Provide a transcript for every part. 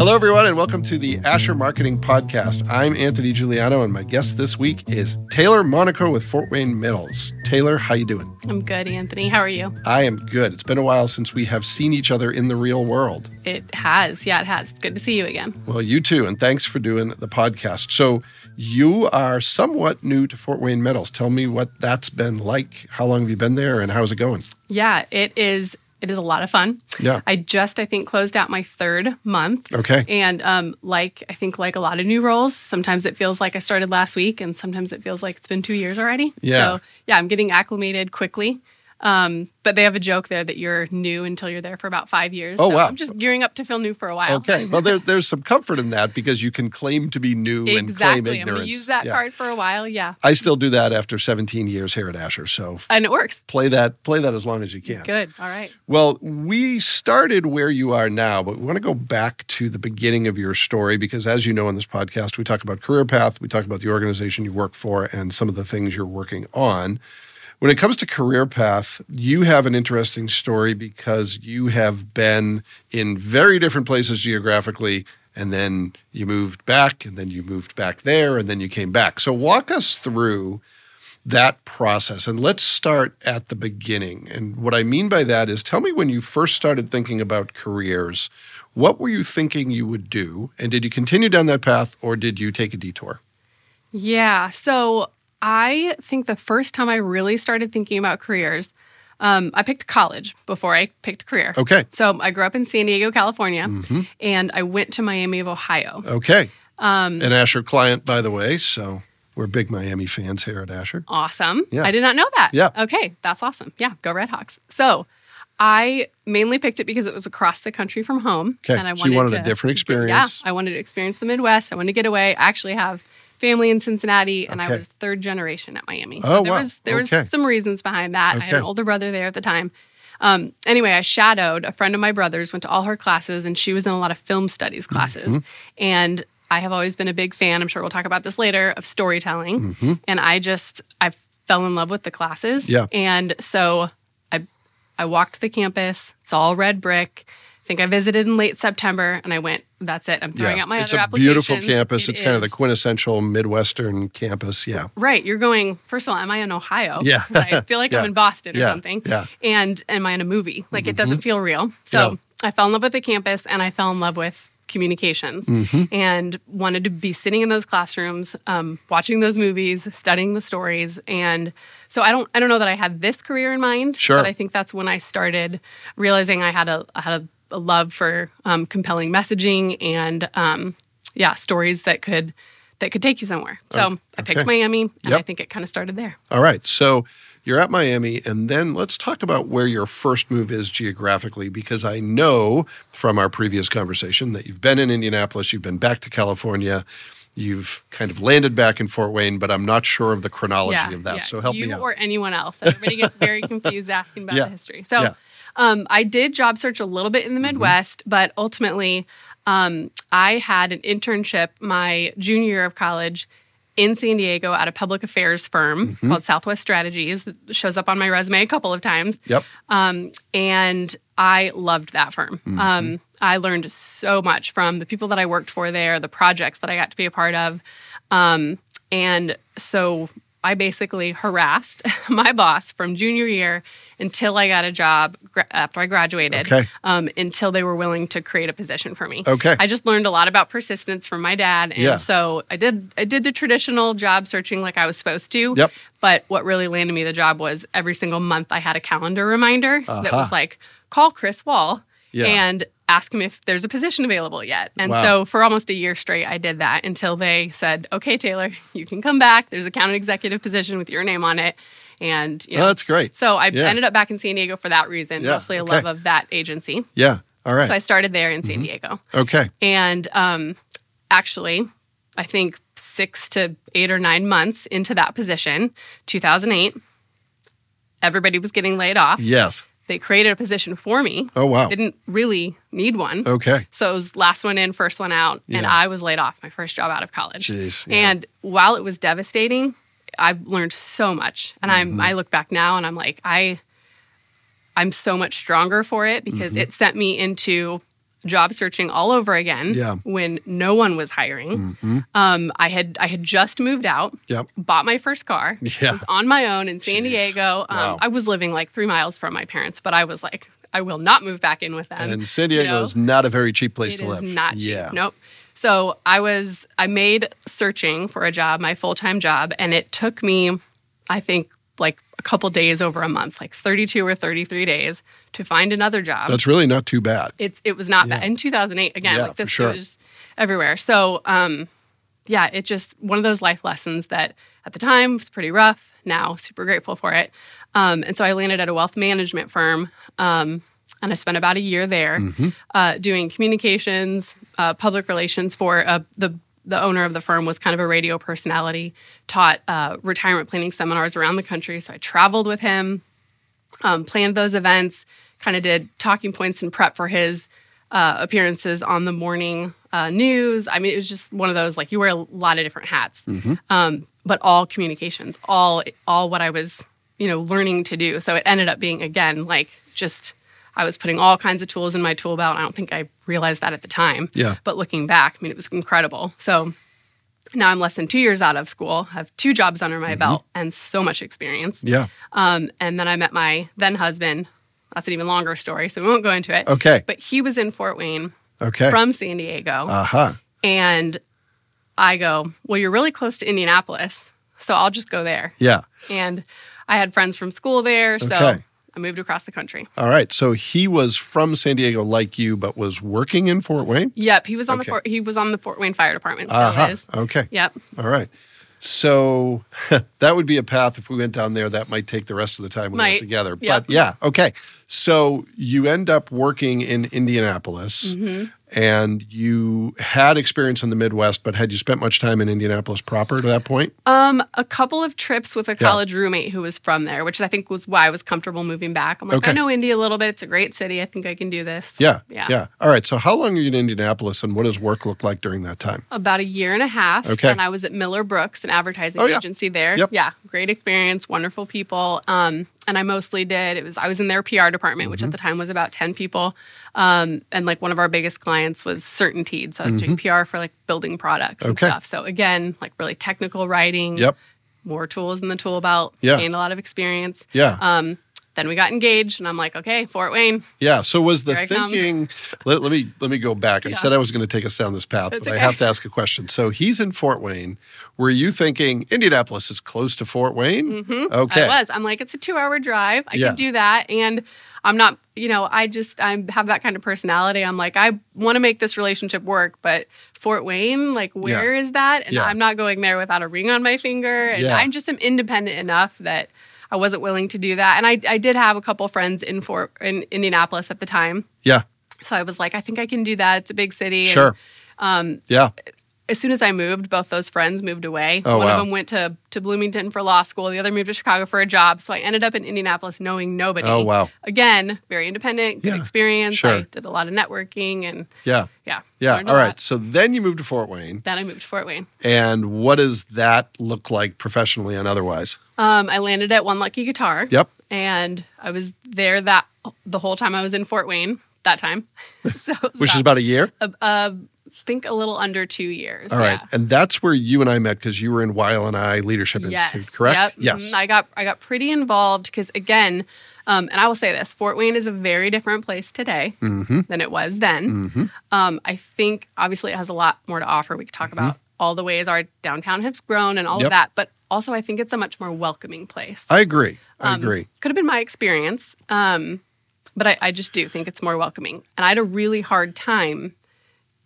Hello, everyone, and welcome to the Asher Marketing Podcast. I'm Anthony Giuliano, and my guest this week is Taylor Monaco with Fort Wayne Metals. Taylor, how you doing? I'm good, Anthony. How are you? I am good. It's been a while since we have seen each other in the real world. It has. Yeah, it has. It's good to see you again. Well, you too, and thanks for doing the podcast. So, you are somewhat new to Fort Wayne Metals. Tell me what that's been like. How long have you been there, and how's it going? Yeah, it is it is a lot of fun. Yeah. I just I think closed out my third month. Okay. And um like I think like a lot of new roles, sometimes it feels like I started last week and sometimes it feels like it's been 2 years already. Yeah. So, yeah, I'm getting acclimated quickly. Um, but they have a joke there that you're new until you're there for about five years. Oh, so wow. I'm just gearing up to feel new for a while. Okay. Well, there, there's some comfort in that because you can claim to be new and claim exactly. I'm ignorance. gonna use that Yeah. card for a while. Yeah. I still do that after 17 years here at Asher. So And it works. play that play that as long as you can. Good. All right. Well, we started where you are now, but we want to go back to the beginning of your story because, as you know, on this podcast, we talk about career path, we talk about the organization you work for, and some of the things you're working on. When it comes to career path, you have an interesting story because you have been in very different places geographically, and then you moved back, and then you moved back there, and then you came back. So, walk us through that process. And let's start at the beginning. And what I mean by that is tell me when you first started thinking about careers, what were you thinking you would do? And did you continue down that path or did you take a detour? Yeah. So I think the first time I really started thinking about careers, um, I picked college before I picked career. Okay. So I grew up in San Diego, California, and I went to Miami of Ohio. Okay. Um, An Asher client, by the way. So we're big Miami fans here at Asher. Awesome. Yeah. I did not know that. Yeah. Okay. That's awesome. Yeah. Go Redhawks. So I mainly picked it because it was across the country from home. Okay. And I So you wanted a different experience. Yeah. I wanted to experience the Midwest. I wanted to get away. I actually have family in Cincinnati and Okay. I was third generation at Miami. Oh, there wow. was there Okay. was some reasons behind that. I had an older brother there at the time. Um, anyway, I shadowed a friend of my brother's, went to all her classes, and she was in a lot of film studies classes. Mm-hmm. And I have always been a big fan, I'm sure we'll talk about this later, of storytelling. And I just, I fell in love with the classes. Mm-hmm. Yeah. And so I, I walked the campus, it's all red brick. I think I visited in late September and I went, that's it. I'm throwing out my it's other a applications. beautiful campus. It it's kind of the quintessential Midwestern campus. Yeah. Right. You're going, first of all, am I in Ohio? Yeah. I feel like Yeah. I'm in Boston or Yeah. something. Yeah. And am I in a movie? Like it doesn't feel real. So Yeah. I fell in love with the campus and I fell in love with communications Mm-hmm. and wanted to be sitting in those classrooms, um, watching those movies, studying the stories. And so I don't I don't know that I had this career in mind. Sure. But I think that's when I started realizing I had a I had a, a love for um, compelling messaging and um, yeah, stories that could that could take you somewhere. So I picked. Miami, and Yep. I think it kind of started there. All right. So you're at Miami, and then let's talk about where your first move is geographically, because I know from our previous conversation that you've been in Indianapolis, you've been back to California, you've kind of landed back in Fort Wayne, but I'm not sure of the chronology of that. So help you me out. or anyone else. Everybody gets very confused asking about Yeah. the history. So Yeah. Um, I did job search a little bit in the Midwest, but ultimately um, I had an internship my junior year of college in San Diego at a public affairs firm Mm-hmm. called Southwest Strategies. That shows up on my resume a couple of times. yep. Um, and I loved that firm. Mm-hmm. Um, I learned so much from the people that I worked for there, the projects that I got to be a part of. Um, and so I basically harassed my boss from junior year until I got a job gra- after I graduated, Okay. um, until they were willing to create a position for me. Okay. I just learned a lot about persistence from my dad, and Yeah. so I did. I did the traditional job searching like I was supposed to. Yep. But what really landed me the job was every single month I had a calendar reminder that Uh-huh. was like, call Chris Wahl Yeah. and ask him if there's a position available yet. And Wow. so for almost a year straight, I did that until they said, okay, Taylor, you can come back. There's a county executive position with your name on it. And, you Oh, know, that's great. so I Yeah. ended up back in San Diego for that reason, Yeah, mostly a okay. love of that agency. Yeah. All right. So I started there in San Diego. okay. And um, actually, I think six to eight or nine months into that position, 2008, everybody was getting laid off. Yes. They created a position for me. Oh, wow. Didn't really need one. Okay. So it was last one in, first one out. And I was laid off, my first job out of college. Jeez, yeah. And while it was devastating, I've learned so much. And Mm-hmm. I'm I look back now and I'm like, I I'm so much stronger for it because Mm-hmm. it sent me into job searching all over again Yeah. when no one was hiring. hmm Um, I had I had just moved out, Yep. bought my first car, Yeah. was on my own in San Jeez. Diego. Um, Wow. I was living like three miles from my parents, but I was like, I will not move back in with them. And San Diego know, is not a very cheap place It to live. not cheap. Yeah. Nope. So I was I made searching for a job, my full time job, and it took me, I think, like a couple days over a month, like 32 or 33 days to find another job. That's really not too bad. it's it was not Yeah. bad. In 2008, again, Yeah, like this sure. it was everywhere. So um yeah, it just one of those life lessons that at the time was pretty rough. Now super grateful for it. Um, and so I landed at a wealth management firm. Um, and I spent about a year there Mm-hmm. uh, doing communications, uh, public relations for uh, the the owner of the firm was kind of a radio personality, taught uh, retirement planning seminars around the country. So I traveled with him, um, planned those events, kind of did talking points and prep for his uh, appearances on the morning uh, news. I mean, it was just one of those like you wear a lot of different hats, um, but all communications, all all what I was you know learning to do. So it ended up being again like just I was putting all kinds of tools in my tool belt. I don't think I realized that at the time. Yeah. But looking back, I mean, it was incredible. So now I'm less than two years out of school, have two jobs under my belt, and so much experience. Yeah. Um, and then I met my then husband. That's an even longer story, so we won't go into it. Okay. But he was in Fort Wayne Okay. from San Diego. uh huh. and I go, Well, you're really close to Indianapolis, so I'll just go there. Yeah. And I had friends from school there, so Okay. I moved across the country. All right. So he was from San Diego like you, but was working in Fort Wayne? Yep, he was on Okay. the Fort, he was on the Fort Wayne Fire Department. Still Uh-huh. is. Okay. Yep. All right. So that would be a path if we went down there. That might take the rest of the time we went together. Yep. But yeah, okay. So you end up working in Indianapolis, Mm-hmm. And you had experience in the Midwest, but had you spent much time in Indianapolis proper to that point? Um, a couple of trips with a college roommate who was from there, which I think was why I was comfortable moving back. I'm like, Okay. I know Indy a little bit. It's a great city. I think I can do this. Yeah. Yeah. Yeah. All right. So how long are you in Indianapolis, and what does work look like during that time? About a year and a half. Okay. And I was at Miller Brooks, an advertising Oh, yeah. agency there. Yep. Yeah. Great experience, wonderful people. Um, and I mostly did, it was, I was in their PR department, which Mm-hmm. at the time was about 10 people. Um, and like one of our biggest clients was Certainteed. So I was doing PR for like building products and Mm-hmm. Stuff. So again, like really technical writing. Yep. More tools in the tool belt. Yeah. Gained a lot of experience. Yeah. Um, then we got engaged, and I'm like, okay, Fort Wayne. Yeah. So was the Here I come. thinking? Let, let me let me go back. I Yeah. said I was going to take us down this path, That's but I have to ask a question. So he's in Fort Wayne. Were you thinking Indianapolis is close to Fort Wayne? Mm-hmm. Okay. I was. I'm like, it's a two hour drive. I Yeah. can do that. And I'm not, you know, I just, I have that kind of personality. I'm like, I want to make this relationship work, but Fort Wayne, like, where is that? And Yeah. I'm not going there without a ring on my finger. And Yeah. I just am independent enough that I wasn't willing to do that. And I, I did have a couple friends in Fort, in Indianapolis at the time. Yeah. So I was like, I think I can do that. It's a big city. And Sure. Um, yeah. as soon as I moved, both those friends moved away. Oh, One wow. of them went to, to Bloomington for law school. The other moved to Chicago for a job. So I ended up in Indianapolis knowing nobody. Oh, wow. Again, very independent, good Yeah, experience. sure. I did a lot of networking and Yeah. yeah. Yeah. All right. lot. So then you moved to Fort Wayne, Then I moved to Fort Wayne. and what does that look like professionally and otherwise? Um, I landed at One Lucky Guitar. Yep. And I was there that the whole time I was in Fort Wayne that time. so Which is about a year. uh, uh, think a little under two years. All right. yeah. And that's where you and I met because you were in YLNI Leadership Institute, correct? Yep. Mhm. I got I got pretty involved because again, um, and I will say this: Fort Wayne is a very different place today Mm-hmm. than it was then. Um, I think obviously it has a lot more to offer. We could talk about all the ways our downtown has grown and all Mm-hmm. Yep. of that, but also I think it's a much more welcoming place. I agree. I Um, agree. Could have been my experience, um, but I, I just do think it's more welcoming. And I had a really hard time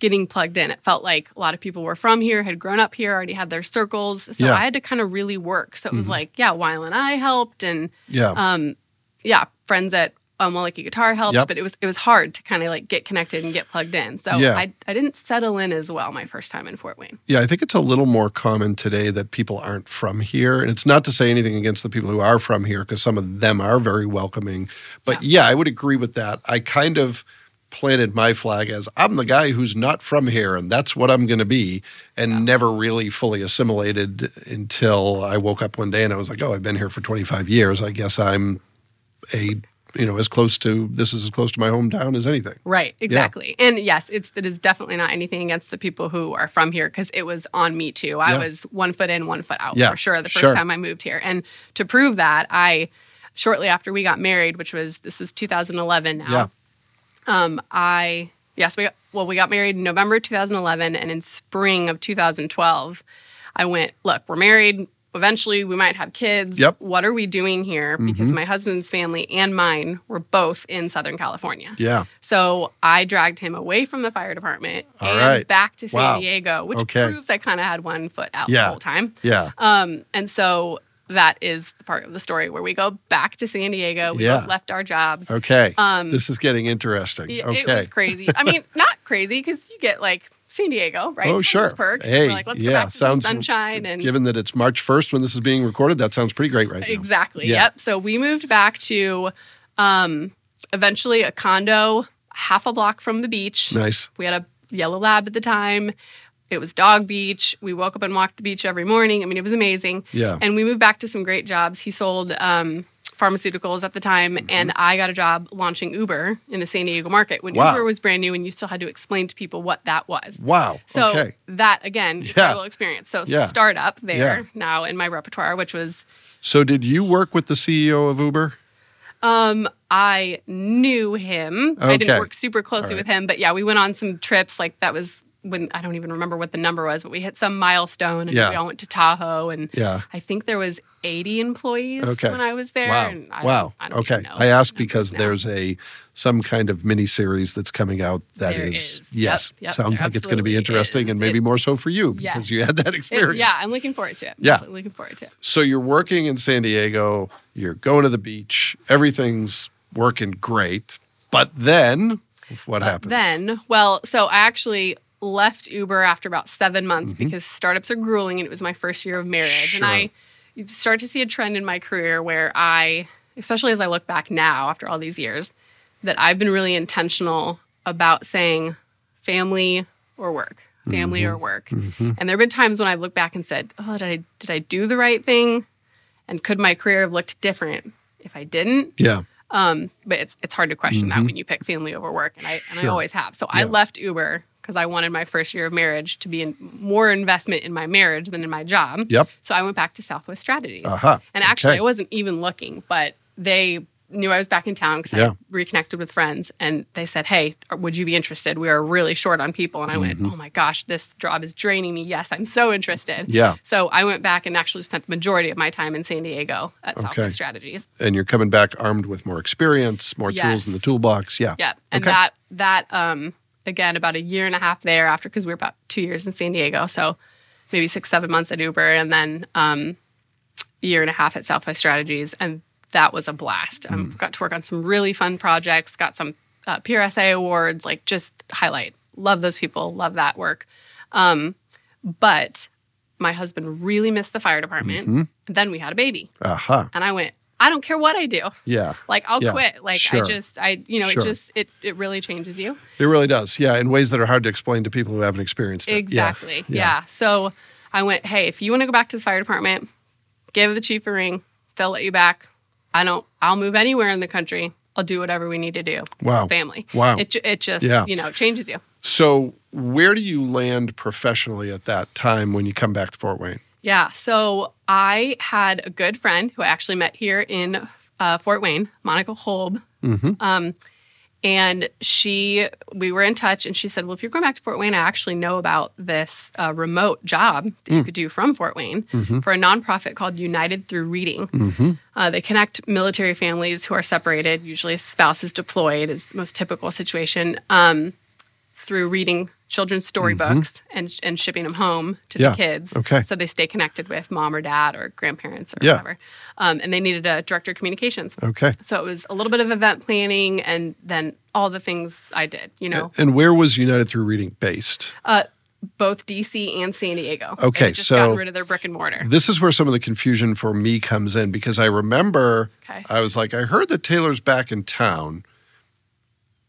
getting plugged in. It felt like a lot of people were from here, had grown up here, already had their circles. So Yeah. I had to kind of really work. So it was like, yeah, YLNI helped, and Yeah. um, yeah, friends at um, Lucky Guitar helped, Yep. but it was it was hard to kind of like get connected and get plugged in. So Yeah. I I didn't settle in as well my first time in Fort Wayne. Yeah, I think it's a little more common today that people aren't from here. And it's not to say anything against the people who are from here, because some of them are very welcoming. But yeah. I would agree with that. I kind of planted my flag as I'm the guy who's not from here, and that's what I'm going to be, and never really fully assimilated until I woke up one day and I was like, oh, I've been here for 25 years. I guess I'm a you know, as close to this is as close to my hometown as anything. Right, exactly. And yes, it's it is definitely not anything against the people who are from here because it was on me too. I Yeah. was one foot in, one foot out Yeah, for sure the first sure. time I moved here. And to prove that, I shortly after we got married, which was this is 2011 now. Yeah. Um, I yes, we got well, we got married in November 2011, and in spring of 2012, I went. Look, we're married. Eventually, we might have kids. Yep. What are we doing here? Because Mhm. my husband's family and mine were both in Southern California. Yeah. So I dragged him away from the fire department All and right. back to San Wow. Diego, which Okay. proves I kind of had one foot out Yeah. the whole time. Yeah. Um, and so that is the part of the story where we go back to San Diego. We Yeah. left our jobs. Okay. Um, this is getting interesting. okay. it was crazy. I mean, not crazy because you get like San Diego, right? Oh, sure. those Perks. Hey, like, let's yeah, go back to some sounds- sunshine and Given that it's March 1st when this is being recorded, that sounds pretty great right now. Exactly. Yeah. Yep. So we moved back to um, eventually a condo half a block from the beach. Nice. We had a yellow lab at the time. It was dog beach. We woke up and walked the beach every morning. I mean, it was amazing. Yeah. And we moved back to some great jobs. He sold um, pharmaceuticals at the time, Mm-hmm. and I got a job launching Uber in the San Diego market when Wow. Uber was brand new, and you still had to explain to people what that was. Wow. So okay. that again, Yeah. incredible experience. So Yeah. startup there Yeah. now in my repertoire, which was So did you work with the CEO of Uber? Um, I knew him. I didn't work super closely right. with him, but yeah, we went on some trips. Like that was when I don't even remember what the number was, but we hit some milestone and Yeah. we all went to Tahoe. And Yeah. I think there was 80 employees Okay. when I was there. Wow. And I wow. I okay. I ask because now. there's a some kind of mini series that's coming out that There is is. Yes. yep, sounds there like it's going to be interesting is. and maybe It- more so for you Yeah. because you had that It- experience. yeah, I'm looking forward to it. Yeah. Absolutely looking forward to it. So you're working in San Diego, you're going to the beach, everything's working great. But then what happens? Then, well, so I actually left Uber after about seven months Mm-hmm. because startups are grueling and it was my first year of marriage. Sure. And I you start to see a trend in my career where I, especially as I look back now after all these years, that I've been really intentional about saying family or work, family Mm-hmm. or work. And there have been times when I've looked back and said, oh, did I, did I do the right thing? And could my career have looked different if I didn't? yeah. Um, but it's it's hard to question that when you pick family over work, and I and I Mm-hmm. Always have. So I left Uber because I wanted my first year of marriage to be in more investment in my marriage than in my job. Yep. So I went back to Southwest Strategies, Uh-huh. and actually Okay. I wasn't even looking, but they knew I was back in town because Yeah. I reconnected with friends, and they said, "Hey, would you be interested? We are really short on people." And I went, Mm-hmm. "Oh my gosh, this job is draining me. Yes, I'm so interested." Yeah. So I went back and actually spent the majority of my time in San Diego at Okay. Southwest Strategies. And you're coming back armed with more experience, more tools in the toolbox. Yeah. Yeah, and Okay. that that um again about a year and a half there after because we were about two years in San Diego, so maybe six seven months at Uber, and then um a year and a half at Southwest Strategies, and that was a blast. Um, Mm. got to work on some really fun projects, got some uh, PRSA awards, like just highlight. Love those people, love that work. Um, but my husband really missed the fire department. Mm-hmm. And then we had a baby, Aha. and I went. I don't care what I do. Yeah. Like I'll Yeah, quit. Like sure. I just I you know Sure. it just it it really changes you. It really does. Yeah. In ways that are hard to explain to people who haven't experienced it. Yeah. Exactly. Yeah. So I went, hey, if you want to go back to the fire department, give the chief a ring. They'll let you back. I don't. I'll move anywhere in the country. I'll do whatever we need to do. Wow. Family. Wow. It it just Yeah. you know changes you. So, where do you land professionally at that time when you come back to Fort Wayne? Yeah. So I had a good friend who I actually met here in uh, Fort Wayne, Monica Holb. Mhm. Um, and she, we were in touch, and she said, "Well, if you're going back to Fort Wayne, I actually know about this uh, remote job that Mm. you could do from Fort Wayne Mm-hmm. for a nonprofit called United Through Reading. Uh, they connect military families who are separated, usually spouses deployed, is the most typical situation." Um, through reading children's storybooks and and shipping them home to Mm-hmm. Yeah. the kids. Okay. So they stay connected with mom or dad or grandparents or Yeah. whatever. Um, and they needed a director of communications. Okay. So it was a little bit of event planning and then all the things I did, you know, And where was United Through Reading based? uh, both DC and San Diego. Okay, just so- gotten rid of their brick and mortar. This is where some of the confusion for me comes in because I remember Okay. I was like, I heard that Taylor's back in town,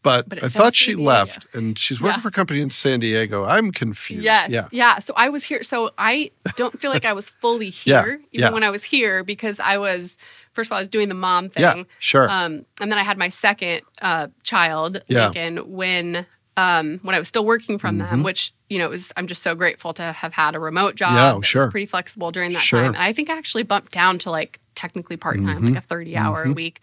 but, But I thought she left and she's working Yeah. for a company in San Diego. I'm confused. Yes. Yeah. Yeah. So I was here. So I don't feel like I was fully Yeah, here, even yeah. when I was here, because I was first of all, I was doing the mom thing. Yeah, sure. Um, and then I had my second uh, child, Yeah. Lincoln, when um, when I was still working from Mhm. them, which you know it was I'm just so grateful to have had a remote job. Yeah, that sure. was pretty flexible during that Sure. time. And I think I actually bumped down to like technically part time, Mhm. like a 30 hour a Mhm. week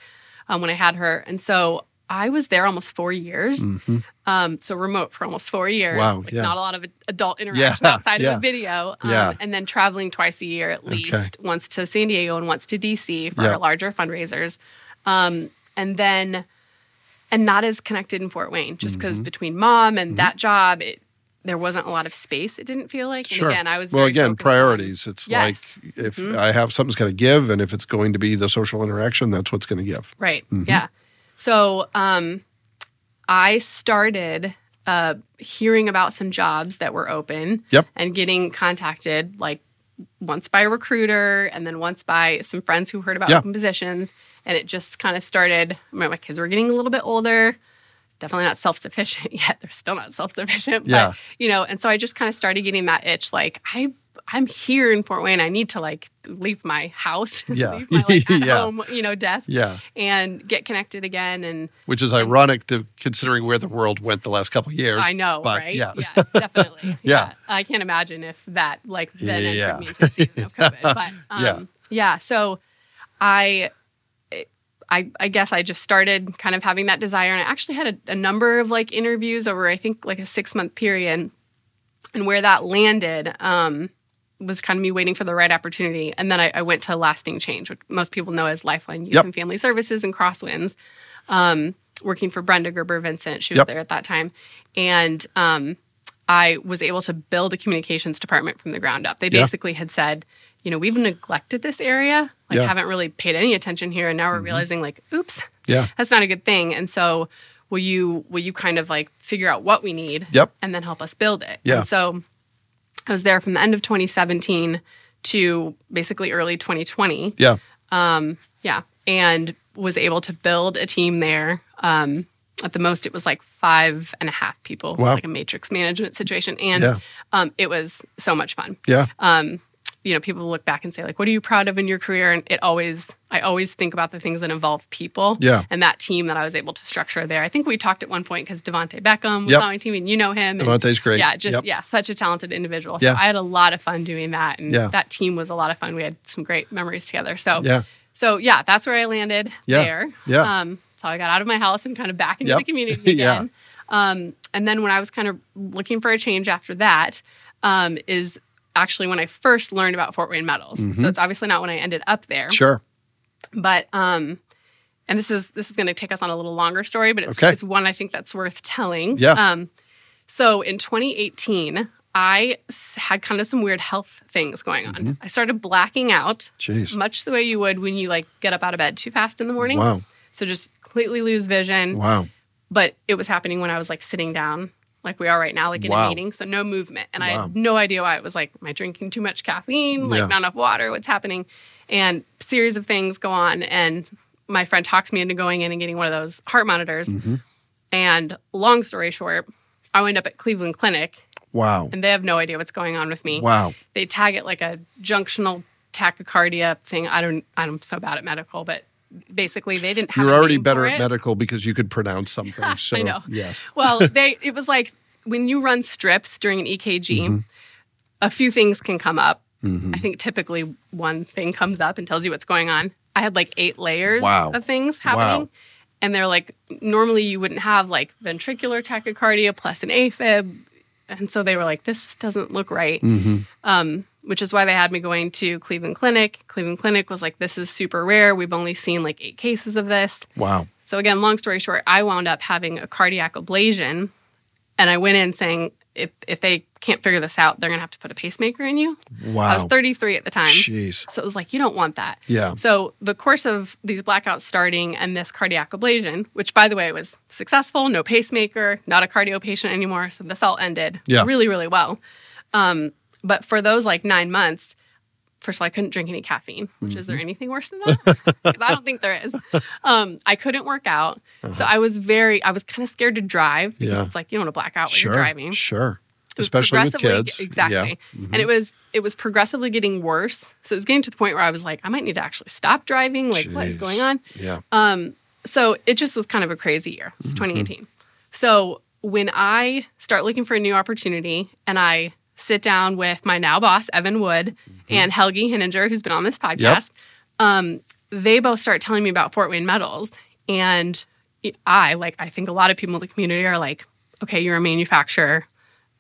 um, when I had her. And so I was there almost four years. Mhm. Um, so remote for almost four years. Wow, Like yeah. not a lot of adult interaction Yeah, outside yeah. of a video. Um, Yeah. And then traveling twice a year at Okay. least, once to San Diego and once to DC for our larger fundraisers. Um, and then, and not as connected in Fort Wayne, just because Mm-hmm. between mom and that job, it, there wasn't a lot of space. It didn't feel like. Sure. And again, I was well, again, focused on- priorities. It's Yes. like if Mhm. I have something's going to give, and if it's going to be the social interaction, that's what's going to give. Right. Mhm. Yeah. So um, I started uh, hearing about some jobs that were open Yep. and getting contacted like once by a recruiter and then once by some friends who heard about Yeah. open positions. And it just kind of started. I mean, my kids were getting a little bit older. Definitely not self sufficient yet. They're still not self sufficient. Yeah. But, you know, and so I just kind of started getting that itch like, I, I'm here in Fort Wayne. I need to like leave my house, Yeah. leave my like, at Yeah. home, you know, desk Yeah, and get connected again. And which is ironic to considering where the world went the last couple of years. I know, but right? yeah. definitely. Yeah. I can't imagine if that like then entered Yeah. me into the season of COVID. But um, Yeah. yeah. So I. I, I guess I just started kind of having that desire, and I actually had a, a number of like interviews over I think like a six month period, and where that landed um, was kind of me waiting for the right opportunity, and then I, I went to Lasting Change, which most people know as Lifeline Youth Yep. and Family Services and Crosswinds, um, working for Brenda Gerber Vincent. She was Yep. there at that time, and um, I was able to build a communications department from the ground up. They Yeah. basically had said, you know, we've neglected this area, like Yeah. Mm-hmm. haven't really paid any attention here, and now we're realizing, like, oops, Yeah. that's not a good thing. And so, will you will you kind of like figure out what we need, Yep. and then help us build it? Yeah. And so, I was there from the end of 2017 to basically early 2020 Yeah. um, yeah, and was able to build a team there. Um, at the most, it was like five and a half people. It was like a matrix management situation, and Yeah. um, it was so much fun. Yeah. Um, you know, people look back and say like, "What are you proud of in your career?" And it always, I always think about the things that involve people. Yeah. And that team that I was able to structure there. I think we talked at one point because Devonte Beckham was Yep. on my team, and you know him. Devontae's great. yeah, just Yep. yeah, such a talented individual. So Yeah. I had a lot of fun doing that, and Yeah. that team was a lot of fun. We had some great memories together. So Yeah. so yeah, that's where I landed Yeah. there. Yeah. Um, so I got out of my house and kind of back into Yep. the community Yeah. again. Um, and then when I was kind of looking for a change after that, um, is actually when I first learned about Fort Wayne Metals. Mm-hmm. So it's obviously not when I ended up there, Sure. But um, and this is this is going to take us on a little longer story, but it's Okay. it's one I think that's worth telling. Yeah. Um, so in 2018, I had kind of some weird health things going on. Mm-hmm. I started blacking out Jeez. much the way you would when you like get up out of bed too fast in the morning. Wow. So just completely lose vision. Wow. But it was happening when I was like sitting down, like we are right now, like in Wow. a meeting. So no movement. And I had no idea why it was like, am I drinking too much caffeine? Like Yeah. not enough water? What's happening? And series of things go on. And my friend talks me into going in and getting one of those heart monitors. Mm-hmm. And long story short, I wind up at Cleveland Clinic Wow. and they have no idea what's going on with me Wow. they tag it like a junctional tachycardia thing. I don't. I'm so bad at medical, but basically they didn't have. You're a already better at medical because you could pronounce something. So know. yes. Well, they. It was like when you run strips during an EKG, Mm-hmm. a few things can come up. Mhm. I think typically one thing comes up and tells you what's going on. I had like eight layers Wow. of things happening. Wow. And they're like, normally you wouldn't have like ventricular tachycardia plus an AFib. And so they were like, this doesn't look right. hmm um, which is why they had me going to Cleveland Clinic. Cleveland Clinic was like, this is super rare. We've only seen like eight cases of this. Wow. So, again, long story short, I wound up having a cardiac ablation. And I went in saying, if, if they can't figure this out, they're going to have to put a pacemaker in you. Wow. I was 33 at the time. Jeez. So it was like, you don't want that. Yeah. So the course of these blackouts starting and this cardiac ablation, which by the way was successful, no pacemaker, not a cardio patient anymore. So this all ended Yeah. really, really well. Um, but for those like nine months, first of all, I couldn't drink any caffeine, which is there Mm-hmm. anything worse than that? I don't think there is. Um, I couldn't work out. So I was very, I was kind of scared to drive because Uh-huh. Yeah. it's like, you don't want to black out when Sure. you're driving. Sure. Especially with kids. exactly Yeah. Mm-hmm. and it was it was progressively getting worse so it was getting to the point where i was like i might need to actually stop driving like what is going on Yeah. um, so it just was kind of a crazy year. It's Mm-hmm. 2018. So when I start looking for a new opportunity and I sit down with my now boss, Evan Wood, Mm-hmm. and Helgi Hinninger, who's been on this podcast, um, they both start telling me about Fort Wayne Metals. And I, like, I think a lot of people in the community are like, okay, you're a manufacturer.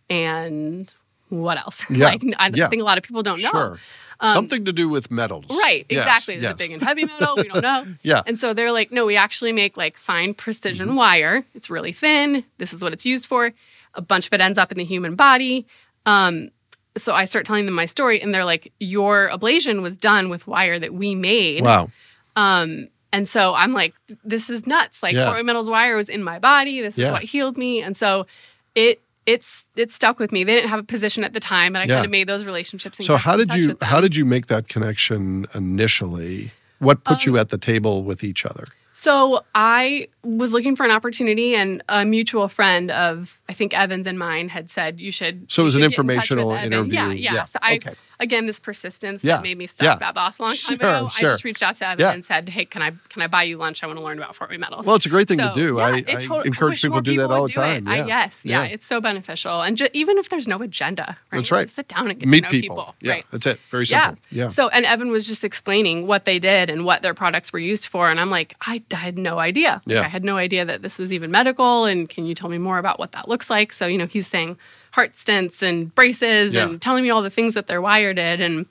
And what else? Yeah, like, I yeah. think a lot of people don't know. Sure. Something to do with metals. Right, Yes, exactly. Is yes. it big and heavy metal? We don't know. Yeah. And so they're like, no, we actually make like fine precision Mm-hmm. wire. It's really thin. This is what it's used for. A bunch of it ends up in the human body. Um, so I start telling them my story, and they're like, your ablation was done with wire that we made. Wow. Um, and so I'm like, this is nuts. Like Yeah. Fort Metals wire was in my body. This Yeah. is what healed me. And so it it's it stuck with me. They didn't have a position at the time, and I Yeah. kind of made those relationships. And So how did you how did you make that connection initially? What put Um, you at the table with each other? So I was looking for an opportunity, and a mutual friend of I think Evans and mine had said you should. So it was an get in informational interview. Yeah, yeah. Yeah, So I okay. again this persistence Yeah, that made me stop yeah. that boss a long time Sure, ago. sure. I just reached out to Evan Yeah. and said, "Hey, can I can I buy you lunch? I want to learn about Fort Wayne Metals." Well, it's a great thing So, to do. yeah, I, I encourage people to do that all the time. I, Yeah. yes, yeah, Yeah. it's so beneficial, and ju- even if there's no agenda, right? That's right. Just sit down and get Meet to know people. people. Yeah, right? that's it. Very simple. Yeah. So, and Evan was just explaining what they did and what their products were used for. And I'm like, I, I had no idea. Yeah. Had no idea that this was even medical. And can you tell me more about what that looks like? So, you know, he's saying heart stents and braces Yeah. and telling me all the things that their wire did. And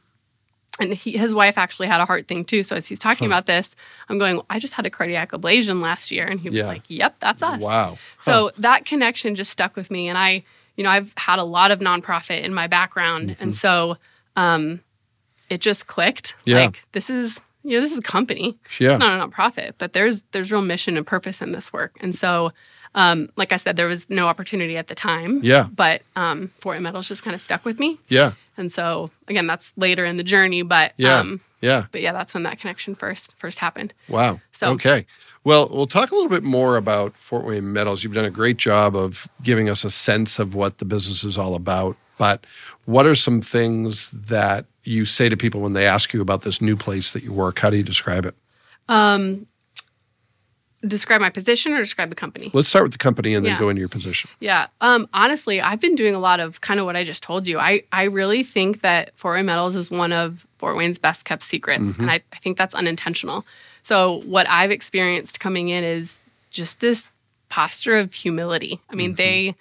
and he, his wife actually had a heart thing too. So as he's talking about this, I'm going, I just had a cardiac ablation last year. And he was Yeah. like, Yep, that's us. Wow. So that connection just stuck with me. And I, you know, I've had a lot of nonprofit in my background. Mm-hmm. And so um, it just clicked. Yeah. Like this is, you know, this is a company. Yeah. It's not a nonprofit, but there's there's real mission and purpose in this work. And so um, like I said, there was no opportunity at the time. Yeah. But um, Fort Metals just kind of stuck with me. Yeah. And so again, that's later in the journey, but Yeah. um, yeah. but yeah, that's when that connection first first happened. Wow. So- okay. Well, we'll talk a little bit more about Fort Wayne Metals. You've done a great job of giving us a sense of what the business is all about. But what are some things that you say to people when they ask you about this new place that you work? How do you describe it? Describe my position or describe the company? Let's start with the company and then Yeah. go into your position. Yeah. Um, honestly, I've been doing a lot of kind of what I just told you. I, I really think that Fort Wayne Metals is one of Fort Wayne's best kept secrets. Mm-hmm. And I, I think that's unintentional. So, what I've experienced coming in is just this posture of humility. I mean, they,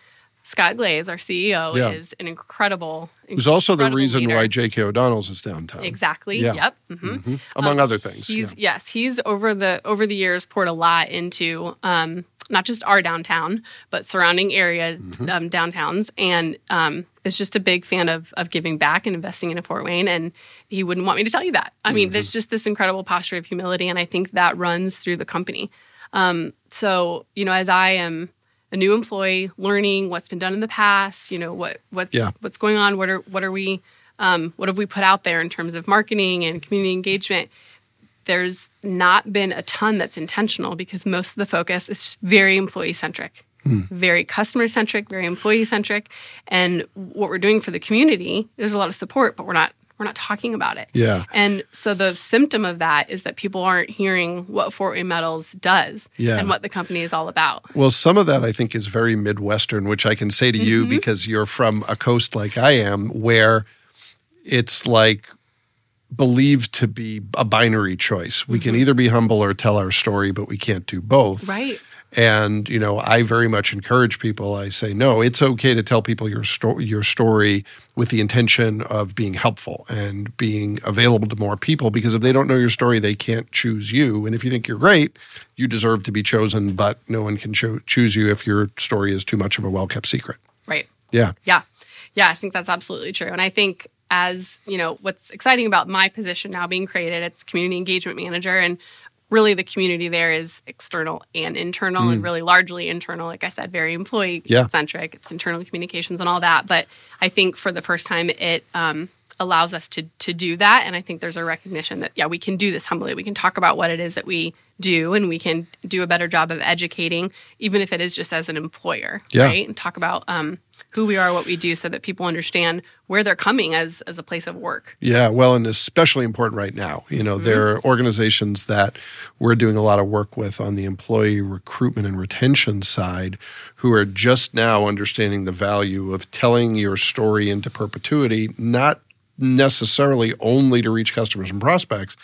Scott Glaze, our CEO, Mm-hmm. Yeah. is an incredible, Who's also the reason leader. why J.K. O'Donnell's is downtown. Exactly. Yeah. Yep. hmm Mhm. Among other things. He's yeah. yes, he's over the over the years poured a lot into um, not just our downtown, but surrounding area Mm-hmm. um, downtowns, and um, is just a big fan of of giving back and investing in a Fort Wayne. And he wouldn't want me to tell you that. I mean, Mm-hmm. there's just this incredible posture of humility, and I think that runs through the company. Um, so you know, as I am a new employee, learning what's been done in the past, you know what what's Yeah. what's going on, what are what are we um, what have we put out there in terms of marketing and community engagement? There's not been a ton that's intentional because most of the focus is very employee centric, very customer centric, very employee centric. And what we're doing for the community, there's a lot of support, but we're not we're not talking about it. Yeah. And so the symptom of that is that people aren't hearing what Fort Wayne Metals does Yeah. and what the company is all about. Well, some of that I think is very Midwestern, which I can say to you Mm-hmm. because you're from a coast like I am, where it's like believed to be a binary choice. We can either be humble or tell our story, but we can't do both. Mm-hmm. Right. And you know, I very much encourage people. I say, no, it's okay to tell people your story, your story, with the intention of being helpful and being available to more people. Because if they don't know your story, they can't choose you. And if you think you're great, you deserve to be chosen. But no one can cho- choose you if your story is too much of a well kept secret. Right. Yeah, Yeah. Yeah, I think that's absolutely true. And I think as, you know, what's exciting about my position now being created, it's community engagement manager and really the community there is external and internal and really largely internal like I said, very employee Yeah. centric. It's internal communications and all that, but I think for the first time it um allows us to to do that. And I think there's a recognition that yeah, we can do this humbly. We can talk about what it is that we do, and we can do a better job of educating, even if it is just as an employer, Yeah. right? And talk about um, who we are, what we do, so that people understand where they're coming as as a place of work. Yeah, well, and especially important right now. You know, there are organizations that we're doing a lot of work with on the employee recruitment and retention side who are just now understanding the value of telling your story into perpetuity, not necessarily only to reach customers and prospects,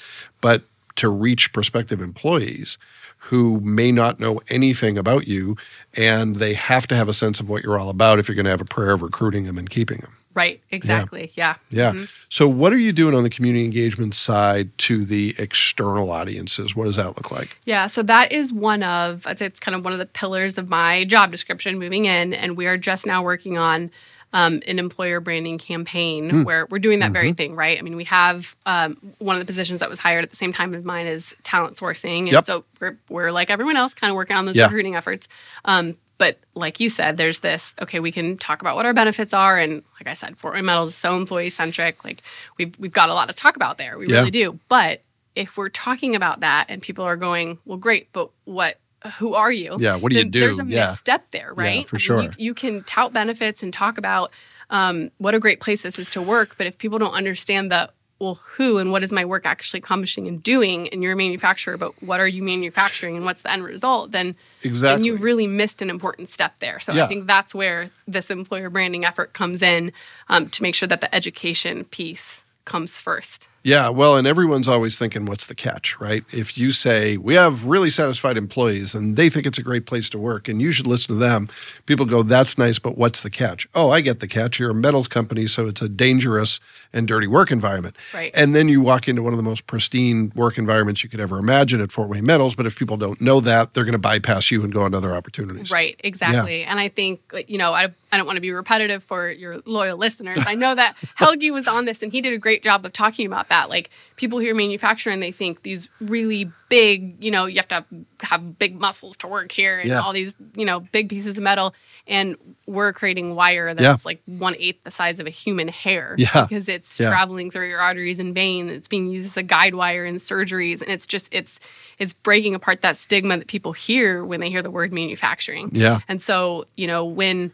but to reach prospective employees who may not know anything about you and they have to have a sense of what you're all about if you're going to have a prayer of recruiting them and keeping them. Right. Exactly. Yeah. Yeah. Mm-hmm. So, what are you doing on the community engagement side to the external audiences? What does that look like? Yeah, so that is one of I'd say it's kind of one of the pillars of my job description moving in, and we are just now working on um, an employer branding campaign Hmm. where we're doing that very Mm-hmm. thing, right? I mean, we have um, one of the positions that was hired at the same time as mine is talent sourcing, and Yep. so we're we're like everyone else, kind of working on those Yeah. recruiting efforts. Um, but like you said, there's this okay, we can talk about what our benefits are, and like I said, Fort Wayne Metal is so employee centric. Like we've we've got a lot to talk about there. We Yeah. really do. But if we're talking about that and people are going, well, great, but what? Who are you? Yeah, what do you do? There's a Yeah. misstep there, right? for I mean, sure. You, you can tout benefits and talk about um, what a great place this is to work, but if people don't understand the well, who and what is my work actually accomplishing and doing, and you're a manufacturer, but what are you manufacturing and what's the end result? Then Exactly. and you've really missed an important step there. So Yeah. I think that's where this employer branding effort comes in um, to make sure that the education piece comes first. Yeah, well, and everyone's always thinking, what's the catch, right? If you say, we have really satisfied employees and they think it's a great place to work and you should listen to them, people go, that's nice, but what's the catch? Oh, I get the catch. You're a metals company, so it's a dangerous and dirty work environment. Right. And then you walk into one of the most pristine work environments you could ever imagine at Fort Wayne Metals, but if people don't know that, they're going to bypass you and go on to other opportunities. Right, exactly. And I think, you know, I, I don't want to be repetitive for your loyal listeners. I know that Helgi was on this and he did a great job of talking about that. Like, people hear manufacturing, they think these really big, you know, you have to have, have big muscles to work here and Yeah. all these, you know, big pieces of metal. And we're creating wire that's Yeah. like one eighth the size of a human hair Yeah. because it's Yeah. traveling through your arteries and veins. It's being used as a guide wire in surgeries. And it's just, it's, it's breaking apart that stigma that people hear when they hear the word manufacturing. Yeah. And so, you know, when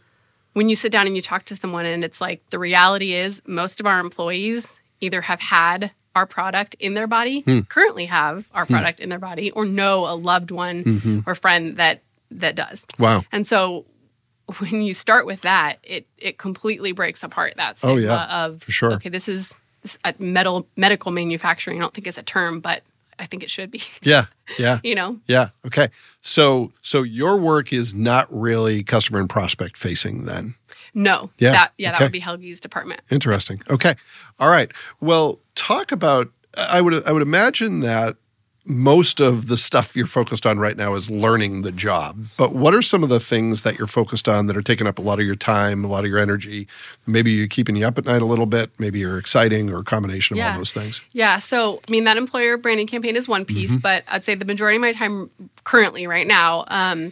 when you sit down and you talk to someone and it's like the reality is most of our employees either have had our product in their body, Hmm. currently have our product in their body, or know a loved one Mm-hmm. or friend that that does. Wow. And so when you start with that, it it completely breaks apart that Oh, stigma yeah, of for sure. okay, this is this, uh, metal medical manufacturing. I don't think it's a term, but I think it should be. Yeah. Yeah. you know, Yeah. Okay. So so your work is not really customer and prospect facing then. No, Yeah, that yeah, okay. that would be Helgi's department. Interesting. Okay. All right. Well, talk about I would I would imagine that most of the stuff you're focused on right now is learning the job. But what are some of the things that you're focused on that are taking up a lot of your time, a lot of your energy? Maybe you're keeping you up at night a little bit, maybe you're exciting or a combination of Yeah. all those things. Yeah. So, I mean, that employer branding campaign is one piece, but I'd say the majority of my time currently, right now, um,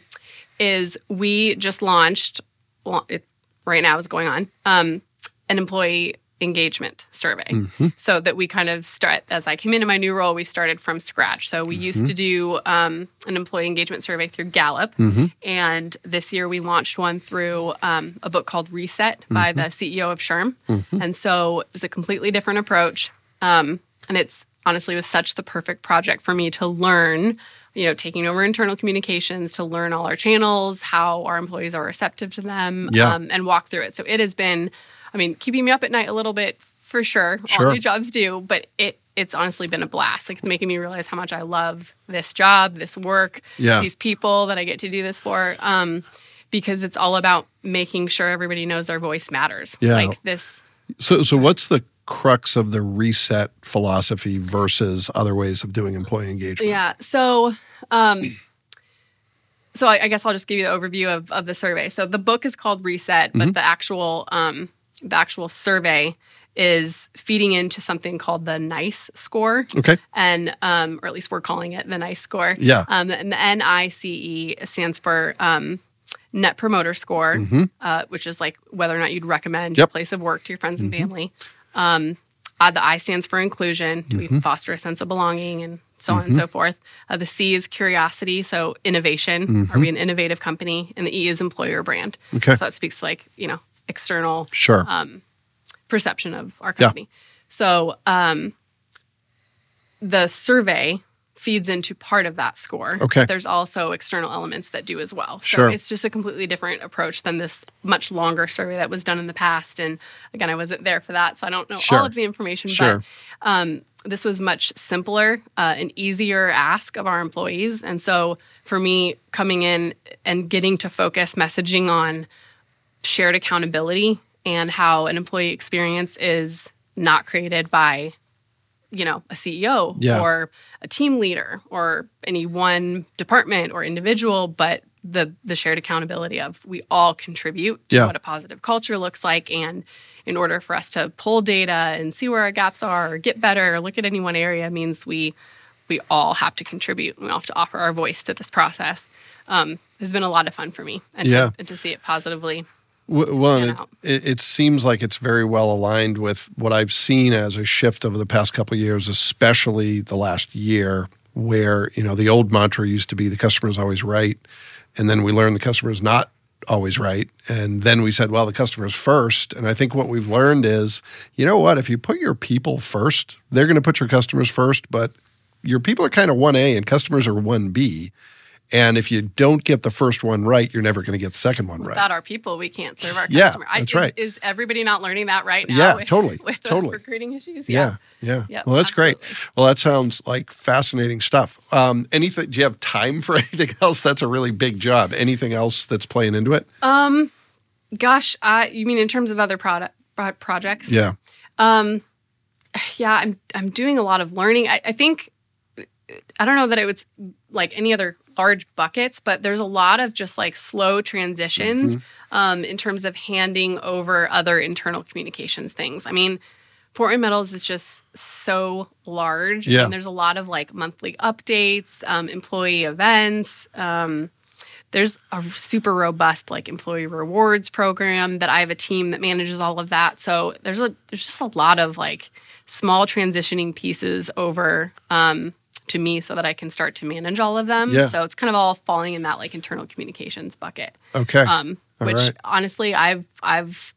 is we just launched, well, it right now is going on, um, an employee engagement survey. So that we kind of start, as I came into my new role, we started from scratch. So we used to do um, an employee engagement survey through Gallup. And this year we launched one through um, a book called Reset by the CEO of SHRM. And so it's a completely different approach. Um, and it's honestly was such the perfect project for me to learn, you know, taking over internal communications, to learn all our channels, how our employees are receptive to them, Yeah. um, and walk through it. So it has been, I mean, keeping me up at night a little bit for sure. Sure. All new jobs do, but it it's honestly been a blast. Like it's making me realize how much I love this job, this work, Yeah. these people that I get to do this for. Um, because it's all about making sure everybody knows our voice matters. Yeah. Like this So so what's the crux of the reset philosophy versus other ways of doing employee engagement? Yeah. So, um, so I, I guess I'll just give you the overview of, of the survey. So the book is called Reset, but the actual um, the actual survey is feeding into something called the NICE score. Okay. And um, or at least we're calling it the NICE score. Yeah. Um, and the NICE stands for um, Net Promoter Score, uh, which is like whether or not you'd recommend your place of work to your friends and family. Um, Uh, the I stands for inclusion. Do Mm-hmm. we foster a sense of belonging and so on and so forth? Uh, the C is curiosity, so innovation. Are we an innovative company? And the E is employer brand. Mm-hmm. Okay. So that speaks to, like you know external Sure. Um, perception of our company. Yeah. company. So um, the survey feeds into part of that score. Okay. There's also external elements that do as well. So Sure. it's just a completely different approach than this much longer survey that was done in the past. And again, I wasn't there for that, so I don't know Sure. all of the information. Sure. But um, this was much simpler, uh, an easier ask of our employees. And so for me, coming in and getting to focus messaging on shared accountability and how an employee experience is not created by you know a ceo Yeah. or a team leader or any one department or individual but the the shared accountability of we all contribute to Yeah. what a positive culture looks like and in order for us to pull data and see where our gaps are or get better or look at any one area means we we all have to contribute and we all have to offer our voice to this process um, has been a lot of fun for me and, Yeah. to, and to see it positively And it, it, it seems like it's very well aligned with what I've seen as a shift over the past couple of years, especially the last year, where you know the old mantra used to be the customer is always right, and then we learned the customer is not always right, and then we said, well, the customer is first. And I think what we've learned is, you know what, if you put your people first, they're going to put your customers first, but your people are kind of one A and customers are one B. And if you don't get the first one right, you're never going to get the second one right. without our people, we can't serve our Yeah, customer. that's is, right. Is everybody not learning that right now? Yeah, with, totally, With totally. recruiting issues. Yeah, yeah. Yep, well, that's great. Well, that sounds like fascinating stuff. Um, anything? Do you have time for anything else? That's a really big job. Anything else that's playing into it? Um, gosh, I you mean in terms of other product pro- projects? Yeah, Um, yeah. I'm I'm doing a lot of learning. I, I think I don't know that it was like any other large buckets, but there's a lot of just like slow transitions Mm-hmm. um, in terms of handing over other internal communications things. I mean, Fort Wayne Metals is just so large, Yeah. and there's a lot of like monthly updates, um, employee events. Um, there's a super robust like employee rewards program that I have a team that manages all of that. So there's a there's just a lot of like small transitioning pieces over um, to me so that I can start to manage all of them. Yeah. So it's kind of all falling in that like internal communications bucket. okay. Um, which right. honestly, I've I've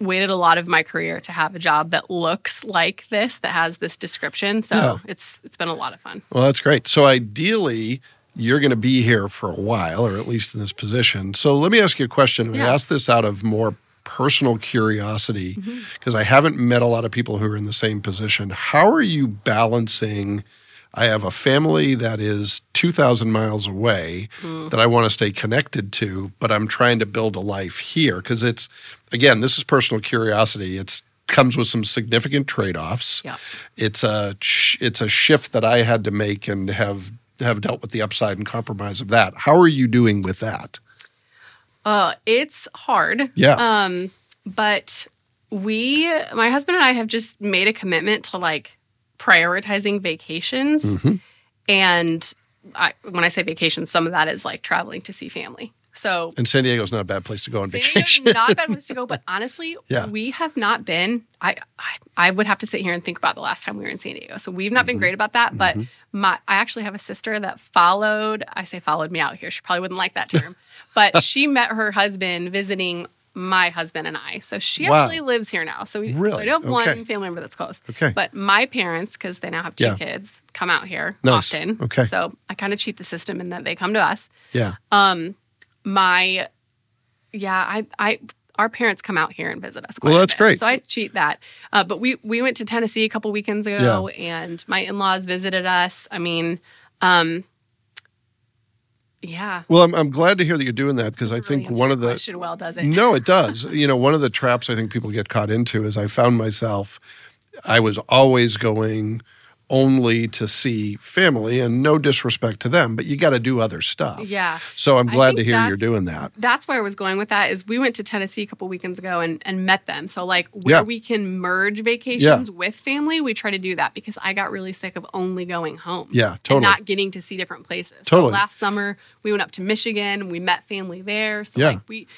waited a lot of my career to have a job that looks like this, that has this description. So Yeah. it's it's been a lot of fun. well, that's great. So ideally, you're going to be here for a while, or at least in this position. So let me ask you a question. and I Yeah. ask this out of more personal curiosity because I haven't met a lot of people who are in the same position. How are you balancing? I have a family that is 2,000 miles away that I want to stay connected to, but I'm trying to build a life here because it's, again, this is personal curiosity. It's comes with some significant trade-offs. Yeah. It's a sh- it's a shift that I had to make and have have dealt with the upside and compromise of that. How are you doing with that? Uh, it's hard. Yeah. Um, but we, my husband and I, have just made a commitment to like prioritizing vacations. Mm-hmm. And I, when I say vacations, some of that is like traveling to see family. So And San Diego's not a bad place to go on San vacation. Diego's not a bad place to go, but honestly, Yeah. we have not been. I, I I would have to sit here and think about the last time we were in San Diego. So we've not been Mm-hmm. great about that. But my I actually have a sister that followed. I say followed me out here. She probably wouldn't like that term, but she met her husband visiting my husband and I. So she Wow. actually lives here now. So we so Really? I do have Okay. one family member that's close. Okay. But my parents, because they now have two Yeah. kids, come out here Nice. often. Okay. So I kind of cheat the system in that they come to us yeah. Um, my yeah i i our parents come out here and visit us quite Well, a that's bit. great. so i cheat that uh, but we we went to tennessee a couple weekends ago and my in-laws visited us i mean um yeah. Well, I'm, I'm glad to hear that you're doing that because I really think one of the question. Well does it? No, it does. You know, one of the traps I think people get caught into is I found myself, I was always going only to see family and no disrespect to them, but you got to do other stuff. Yeah. So I'm glad to hear you're doing that. that's where I was going with that is we went to Tennessee a couple weekends ago and, and met them. So like where Yeah. we can merge vacations with family, we try to do that because I got really sick of only going home. Yeah, And totally. not getting to see different places. Totally. So last summer we went up to Michigan, we met family there. So Yeah. like we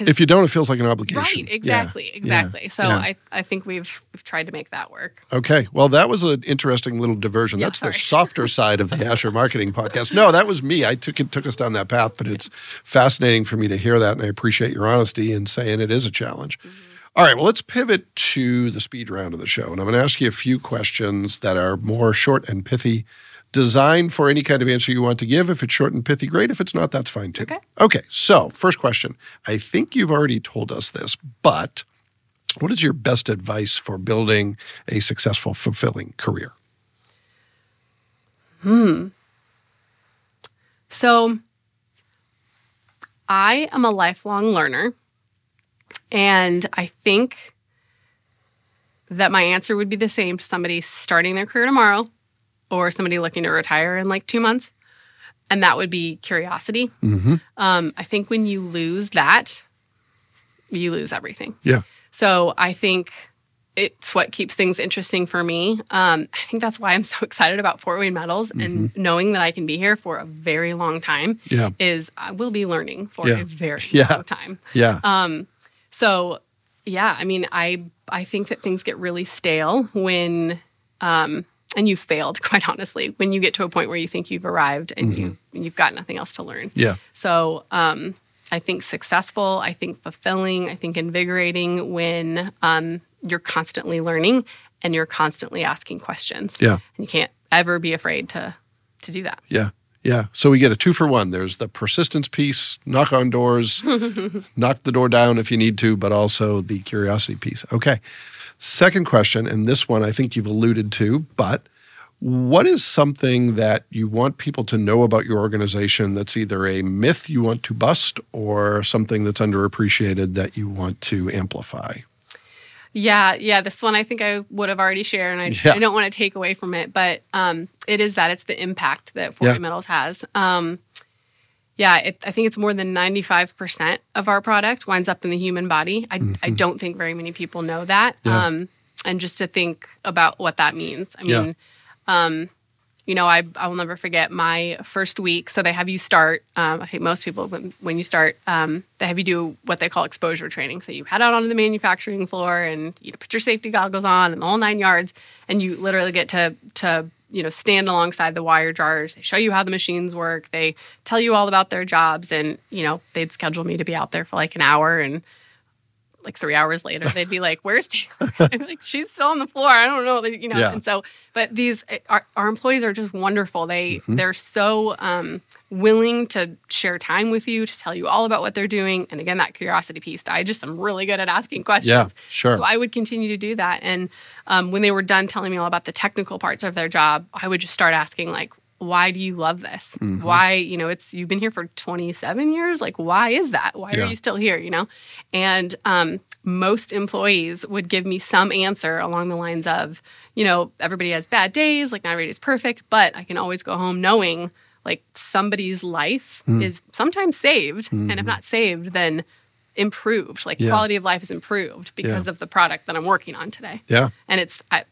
If you don't, it feels like an obligation. right, Yeah. exactly, exactly. So yeah. I, I think we've we've tried to make that work. Okay. Well, that was an interesting little diversion. Yeah, That's the softer side of the Asher Marketing Podcast. No, that was me. I took it took us down that path, but it's fascinating for me to hear that, and I appreciate your honesty in saying it is a challenge. Mm-hmm. All right. Well, let's pivot to the speed round of the show, and I'm going to ask you a few questions that are more short and pithy. Designed for any kind of answer you want to give. If it's short and pithy, great. If it's not, that's fine too. Okay. Okay. So, first question. I think you've already told us this, but what is your best advice for building a successful, fulfilling career? Hmm. So I am a lifelong learner. And I think that my answer would be the same to somebody starting their career tomorrow or somebody looking to retire in like two months. And that would be curiosity. Mm-hmm. Um, I think when you lose that, you lose everything. Yeah. So I think it's what keeps things interesting for me. Um, I think that's why I'm so excited about Fort Wayne Metals and knowing that I can be here for a very long time Yeah. is I will be learning for Yeah. a very Yeah. long time. Yeah. Um, so yeah, I mean, I I think that things get really stale when um, and you've failed, quite honestly, when you get to a point where you think you've arrived and you you've got nothing else to learn. yeah. So um, I think successful, I think fulfilling, I think invigorating when um, you're constantly learning and you're constantly asking questions. Yeah. And you can't ever be afraid to to do that. Yeah. Yeah. So we get a two for one. There's the persistence piece, knock on doors, knock the door down if you need to, but also the curiosity piece. Okay. Second question, and this one I think you've alluded to, but what is something that you want people to know about your organization that's either a myth you want to bust or something that's underappreciated that you want to amplify? Yeah, yeah. This one I think I would have already shared, and I, Yeah. I don't want to take away from it, but um, it is that it's the impact that Fort Yeah. Metals has. Um, yeah, it, I think it's more than 95% of our product winds up in the human body. I, I don't think very many people know that. Mm-hmm. Yeah. Um, and just to think about what that means. I Yeah. mean, um, you know, I, I will never forget my first week. So they have you start, um, I think most people, when, when you start, um, they have you do what they call exposure training. So you head out onto the manufacturing floor and you put your safety goggles on and all nine yards. And you literally get to, to, you know, stand alongside the wire jars. They show you how the machines work. They tell you all about their jobs. And, you know, they'd schedule me to be out there for like an hour and like three hours later, they'd be like, "Where's Taylor?" Be like, "She's still on the floor. I don't know." You know, Yeah. and so, but these our, our employees are just wonderful. They Mm-hmm. they're so um, willing to share time with you, to tell you all about what they're doing, and again, that curiosity piece. I just am really good at asking questions. Yeah, sure. So I would continue to do that, and um, when they were done telling me all about the technical parts of their job, I would just start asking like. Why do you love this? Mm-hmm. Why, you know, it's you've been here for 27 years. Like, why is that? Why Yeah. are you still here? You know, and um, most employees would give me some answer along the lines of, you know, everybody has bad days, like not everybody's perfect, but I can always go home knowing like somebody's life Hmm. is sometimes saved, and if not saved, then improved. Like Yeah. quality of life is improved because Yeah. of the product that I'm working on today. Yeah. And it's I,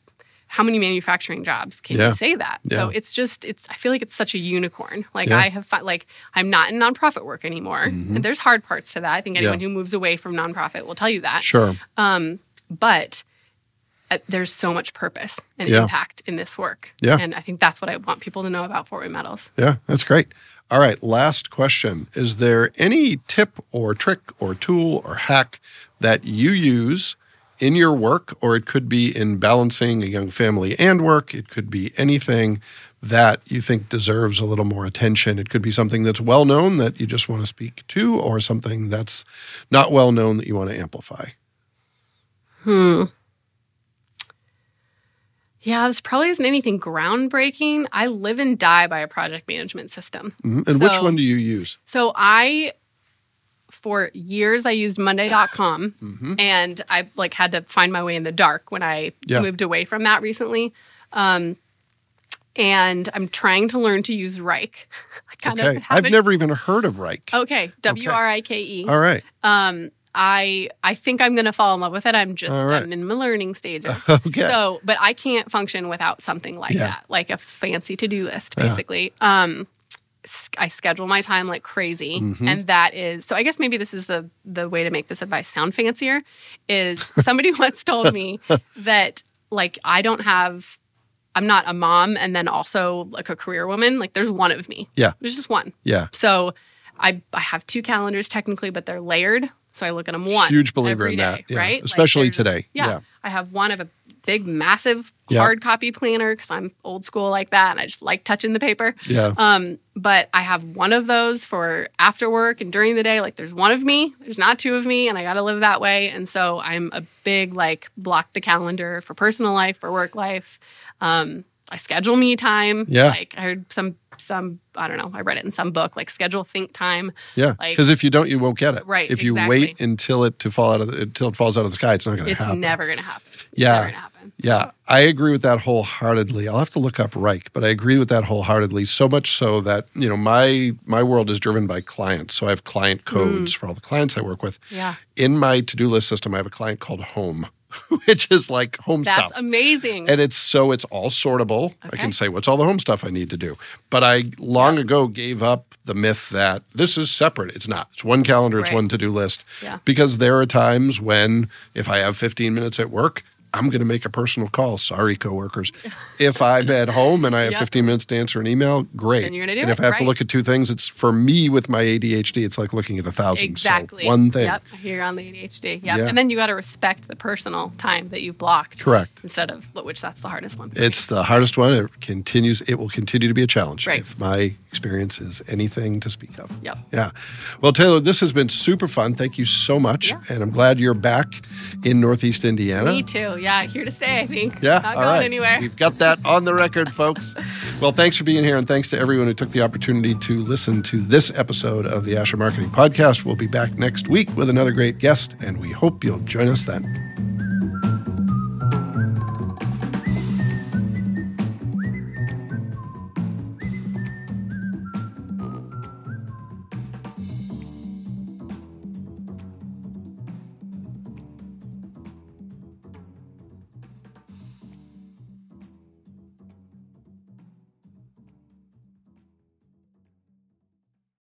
how many manufacturing jobs can Yeah. you say that? So it's just it's I feel like it's such a unicorn. Like. I have like I'm not in nonprofit work anymore. And there's hard parts to that. I think anyone Mm-hmm. Who moves away from nonprofit will tell you that. Sure. But uh, Uh, there's so much purpose and Yeah. impact in this work. Yeah. And I think that's what I want people to know about Fort Wayne Metals. Yeah, that's great. All right, last question. Is there any tip or trick or tool or hack that you use in your work, or it could be in balancing a young family and work? It could be anything that you think deserves a little more attention. It could be something that's well known that you just want to speak to, or something that's not well known that you want to amplify. Hmm. Yeah, this probably isn't anything groundbreaking. I live and die by a project management system. Mhm. And which one do you use? So I for years I used monday.com and I like had to find my way in the dark when I Yeah. moved away from that recently. Um and I'm trying to learn to use Wrike. I kind Okay, of I've never even heard of Wrike. Okay, W R I K E. All right. Um, I I think I'm gonna fall in love with it. I'm just right. I'm in my learning stages. Okay. So, but I can't function without something like Yeah. that, like a fancy to do list, Yeah. basically. Um, s- I schedule my time like crazy, Mm-hmm. and that is so. I guess maybe this is the the way to make this advice sound fancier. Is somebody once told me that like I don't have. I'm not a mom and then also like a career woman. Like there's one of me. Yeah. There's just one. Yeah. So I I have two calendars technically, but they're layered. So I look at them one. Huge believer in that, day, yeah. right? Especially there's- today, Yeah, yeah. I have one of a big, massive Yeah. hard copy planner because I'm old school like that, and I just like touching the paper. Yeah. Um, but I have one of those for after work and during the day. Like there's one of me, there's not two of me, and I got to live that way. And so I'm a big like block the calendar for personal life, for work life. Um, I schedule me time. Yeah. Like I heard some some I don't know. I read it in some book like schedule think time. Yeah, Like- because if you don't, you won't get it. Right, If you wait until it to fall out of the, until it falls out of the sky, it's not going to happen. It's never gonna happen. It's Yeah. never gonna happen. Yeah, I agree with that wholeheartedly. I'll have to look up Wrike, but I agree with that wholeheartedly. So much so that you know my my world is driven by clients. So I have client codes for all the clients I work with. Mm. Yeah. In my to do list system, I have a client called Home, which is like home That's stuff. That's amazing. And it's so it's all sortable. I can say what's all the home stuff I need to do. But I long ago gave up the myth that this is separate. It's not. It's one calendar, it's one to-do list. Yeah. Because there are times when if I have 15 minutes at work, I'm going to make a personal call. Sorry, coworkers. if I'm at home and I have Yep. 15 minutes to answer an email, great. Then you're gonna do and it, if I have to look at two things, it's for me with my ADHD, it's like looking at a thousand. exactly. So one thing. Yep. You're on the ADHD. Yep. Yeah. And then you got to respect the personal time that you've blocked. Correct. Instead of which that's the hardest one. for me. It's the hardest one. It continues. It will continue to be a challenge. Right. If my experience is anything to speak of. Yep. Yeah. Well, Taylor, this has been super fun. Thank you so much, Yeah. and I'm glad you're back in Northeast Indiana. me too. Yeah. Here to stay. I think. Yeah, Not going right. anywhere. We've got that on the record, folks. Well, thanks for being here, and thanks to everyone who took the opportunity to listen to this episode of the Asher Marketing Podcast. We'll be back next week with another great guest, and we hope you'll join us then.